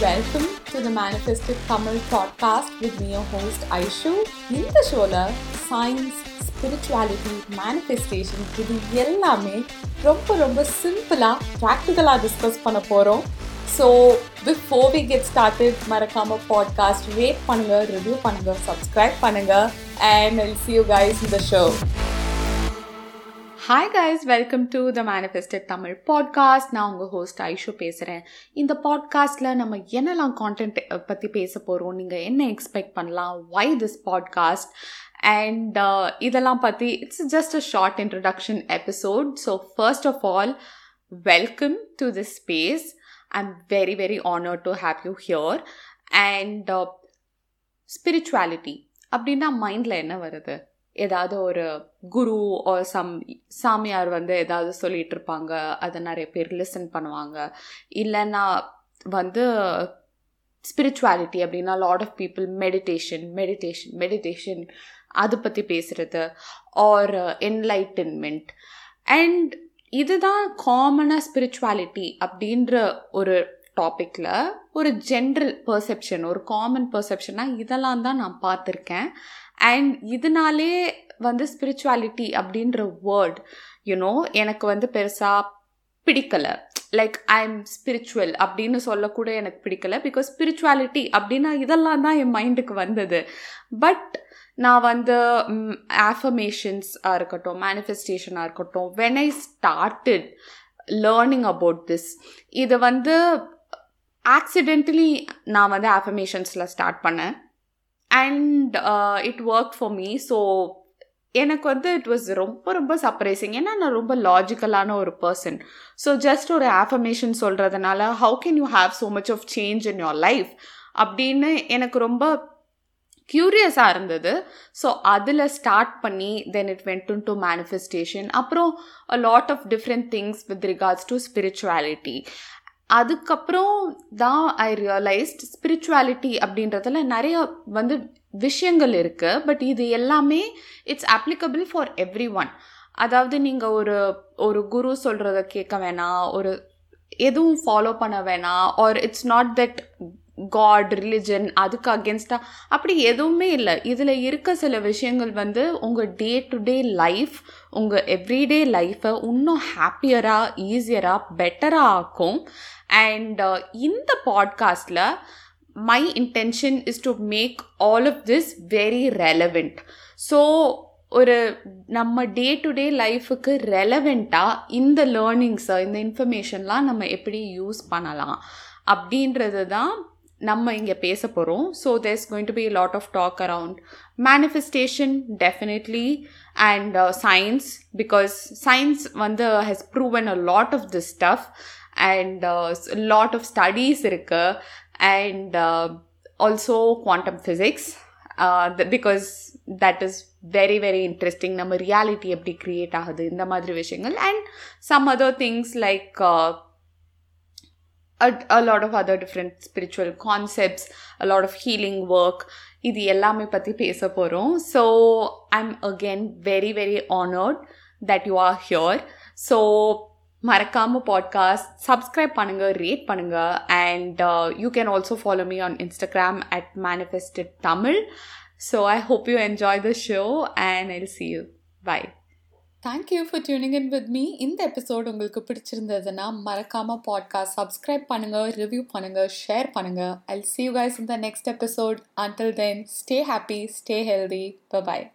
Welcome to the Manifested Tamil podcast with me, your host Aishu. இந்த ஷோல science spirituality manifestation இது எல்லாமே ரொம்ப ரொம்ப சிம்பிளாக ப்ராக்டிக்கலாக டிஸ்கஸ் பண்ண போகிறோம் so before we get started மறக்காம பாட்காஸ்ட் ரேட் பண்ணுங்க ரிவ்யூ பண்ணுங்க சப்ஸ்கிரைப் பண்ணுங்க and I'll see you guys இந்த show hi guys welcome to the manifested Tamil podcast நான் உங்கள் ஹோஸ்ட் ஐஷு பேசுகிறேன் இந்த பாட்காஸ்ட்டில் நம்ம என்னெல்லாம் கான்டென்ட் பற்றி பேச போகிறோம் நீங்கள் என்ன எக்ஸ்பெக்ட் பண்ணலாம் வை திஸ் பாட்காஸ்ட் அண்ட் இதெல்லாம் பற்றி it's just a short introduction episode so first of all welcome to this space I am very very honour to have you here and spirituality அப்படின்னா மைண்டில் என்ன வருது? ஏதாவது ஒரு குரு ஒரு சம் சாமியார் வந்து ஏதாவது சொல்லிட்டு இருப்பாங்க அதை நிறைய பேர் லிசன் பண்ணுவாங்க. இல்லைன்னா வந்து ஸ்பிரிச்சுவாலிட்டி அப்படின்னா lot of people meditation meditation meditation அதை பற்றி பேசுகிறது ஆர் என்லைட்டன்மெண்ட் அண்ட் இதுதான் காமனாக ஸ்பிரிச்சுவாலிட்டி அப்படின்ற ஒரு டாப்பிக்கில் ஒரு ஜென்ரல் பர்செப்ஷன் ஒரு காமன் பர்செப்ஷனாக இதெல்லாம் தான் நான் பார்த்துருக்கேன். அண்ட் இதனாலே வந்து ஸ்பிரிச்சுவாலிட்டி அப்படின்ற வேர்ட் யூனோ எனக்கு வந்து பெருசாக பிடிக்கலை. லைக் ஐ எம் ஸ்பிரிச்சுவல் அப்படின்னு சொல்லக்கூட எனக்கு பிடிக்கல. பிகாஸ் ஸ்பிரிச்சுவாலிட்டி அப்படின்னா இதெல்லாம் தான் என் மைண்டுக்கு வந்தது. பட் நான் வந்து ஆஃபர்மேஷன்ஸாக இருக்கட்டும் மேனிஃபெஸ்டேஷனாக இருக்கட்டும் when I started learning about this இது வந்து ஆக்சிடென்டலி நான் வந்து ஆஃபர்மேஷன்ஸில் ஸ்டார்ட் பண்ணேன். and it work for me so எனக்கு வந்து இட் வாஸ் ரொம்ப ரொம்ப சர்ப்ரைசிங் ஏன்னா நான் ரொம்ப லாஜிக்கலான ஒரு பர்சன் ஸோ ஜஸ்ட் ஒரு ஆஃபர்மேஷன் சொல்கிறதுனால how can you have so much of change in your life அப்படின்னு எனக்கு ரொம்ப க்யூரியஸாக இருந்தது ஸோ அதில் ஸ்டார்ட் பண்ணி then it went to manifestation அப்புறம் a lot of different things with regards to spirituality அதுக்கப்புறம் தான் ஐ ரியலைஸ்ட் ஸ்பிரிச்சுவாலிட்டி அப்படின்றதுல நிறைய வந்து விஷயங்கள் இருக்குது பட் இது எல்லாமே it's applicable for every one அதாவது நீங்கள் ஒரு ஒரு குரு சொல்கிறத கேட்க வேணாம் ஒரு எதுவும் ஃபாலோ பண்ண வேணாம் or it's not that god religion அதுக்கு அகேன்ஸ்டாக அப்படி எதுவுமே இல்லை. இதில் இருக்க சில விஷயங்கள் வந்து உங்கள் டே டு டே லைஃப் உங்கள் எவ்ரிடே லைஃப்பை இன்னும் ஹாப்பியராக ஈஸியராக பெட்டராக ஆக்கும். அண்ட் uh, இந்த பாட்காஸ்டில் my intention is to make all of this very relevant so ஒரு நம்ம டே டு டே லைஃபுக்கு ரெலவெண்ட்டாக இந்த லேர்னிங்ஸை இந்த இன்ஃபர்மேஷன்லாம் நம்ம எப்படி யூஸ் பண்ணலாம்? அப்படின்றது தான் நம்ம இங்கே பேச போகிறோம் so there's going to be lot of talk around manifestation definitely and science because science வந்து has proven a lot of this stuff and lot of studies இருக்குது and also quantum physics because that is very very interesting நம்ம reality எப்படி create ஆகுது இந்த மாதிரி விஷயங்கள் and some other things like a, lot of other different spiritual concepts, a lot of healing work. இது எல்லாமே பற்றி பேச போகிறோம் so I'm again very very honoured that you are here so மறக்காமல் பாட்காஸ்ட் சப்ஸ்கிரைப் பண்ணுங்கள் ரேட் பண்ணுங்கள் and you can also follow me on Instagram at manifested Tamil so I hope you enjoy the show and I see you bye thank you for tuning in with me இந்த episode உங்களுக்கு பிடிச்சிருந்ததுன்னா மறக்காமல் podcast subscribe பண்ணுங்கள் review பண்ணுங்கள் share பண்ணுங்கள் I see you guys இந்த next episode until then stay happy stay healthy bye